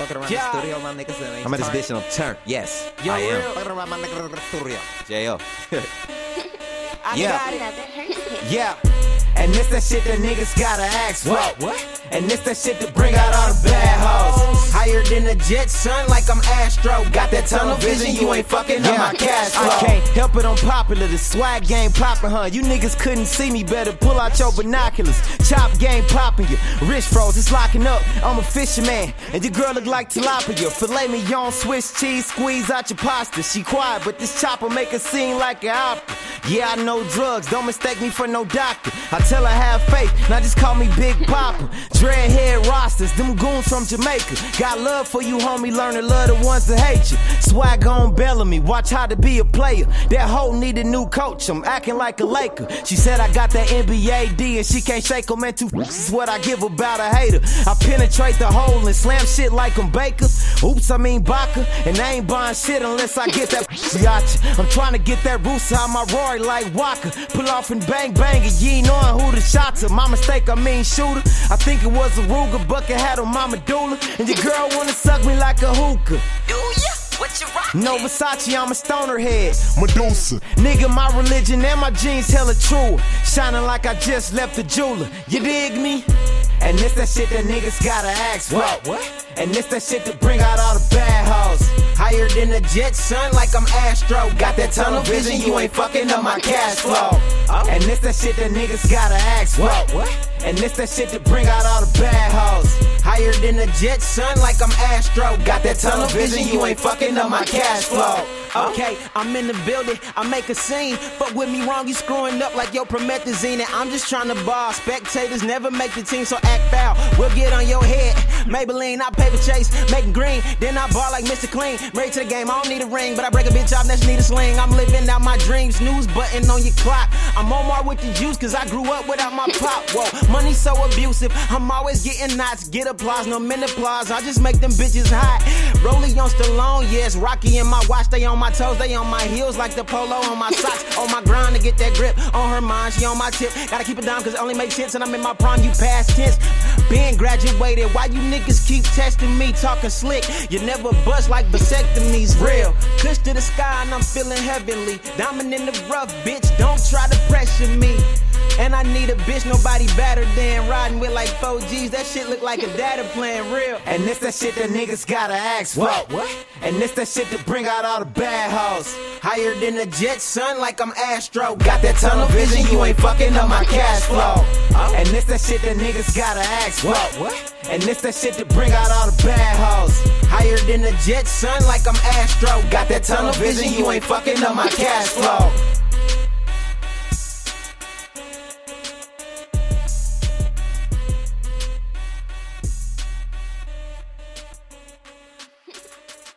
Fucking around Yeah. the studio, my niggas. and I'm at this turn. bitch on turn. Yes, Yo, I am. real. Fucking around my niggas in the studio. J.O. I Yeah. got it. Another hurt hit. Yeah. And this that shit that niggas gotta ask for. What? What? And this that shit to bring out all the bad hoes. Higher than a jet, son, like I'm Astro. Got that tunnel vision, you ain't fucking up my cash flow. I can't help it, I'm popular. The swag game poppin', huh? You niggas couldn't see me, better pull out your binoculars. Chop game poppin' you. Rich froze, it's locking up. I'm a fisherman, and your girl look like tilapia. Filet mignon, Swiss cheese, squeeze out your pasta. She quiet, but this chopper make a scene like an opera. Yeah, I know drugs, don't mistake me for no doctor. I tell her have faith, now just call me Big Papa. Dreadhead rosters, them goons from Jamaica. Got love for you, homie, learn to love the ones that hate you. Swag on Bellamy, watch how to be a player. That hoe need a new coach, I'm acting like a Laker. She said I got that NBA D and she can't shake 'em, man, two is what I give about a hater. I penetrate the hole and slam shit like I'm Baker. Oops, I mean Baca, and I ain't buying shit unless I get that yacht. I'm trying to get that rooster out my Rory like Walker. Pull off and bang bang it, you ain't knowing who the shots are. My mistake, I mean shooter. I think it was a Ruger bucket hat on my medulla, and your girl wanna suck me like a hookah. Do ya? What you rockin'? No Versace, I'm a stoner head. Medusa. Nigga, my religion and my jeans hella true. Shining like I just left the jeweler. You dig me? And this that shit that niggas gotta ask for. What? What? And this that shit to bring out all the bad hoes. Higher than a jet, son, like I'm Astro. Got that tunnel vision, you ain't fucking up my cash flow. Oh. And this that shit that niggas gotta ask for. What? What? And this that shit to bring out all the bad hoes. Higher than a jet, son, like I'm Astro. Got that tunnel vision, you ain't fucking up my cash flow. Okay, I'm in the building, I make a scene. Fuck with me wrong, you screwing up like your promethazine. And I'm just trying to ball. Spectators never make the team, so act foul. We'll get on your head. Maybelline, I paper chase, making green. Then I ball like Mr. Clean. Married to the game, I don't need a ring, but I break a bitch off, next need a sling. I'm living out my dreams, news button on your clock. I'm on mar with the juice, cause I grew up without my pop. Whoa, money so abusive. I'm always getting knots, get applause, no minute applause. I just make them bitches hot. Rolling on Stallone, yes, Rocky in my watch, they on my toes, they on my heels like the polo on my socks. On my grind to get that grip on her mind, she on my tip. Gotta keep it down cause it only makes sense and I'm in my prime, you past tense. Been graduated, why you niggas keep testing me, talking slick? You never bust like vasectomies, real. Kush to the sky and I'm feeling heavenly. Diamond in the rough, bitch, don't try to pressure me. And I need a bitch, nobody better than riding with like 4Gs. That shit look like a data plan, real. And this that shit that niggas gotta ask for. What? What? And this that shit to bring out all the bad hoes. Higher than a jet, son, like I'm Astro. Got that tunnel vision, you ain't fucking up my cash flow. And this that shit that niggas gotta ask for. What? What? And this that shit to bring out all the bad hoes. Higher than a jet, son, like I'm Astro. Got that tunnel vision, you ain't fucking up my cash flow.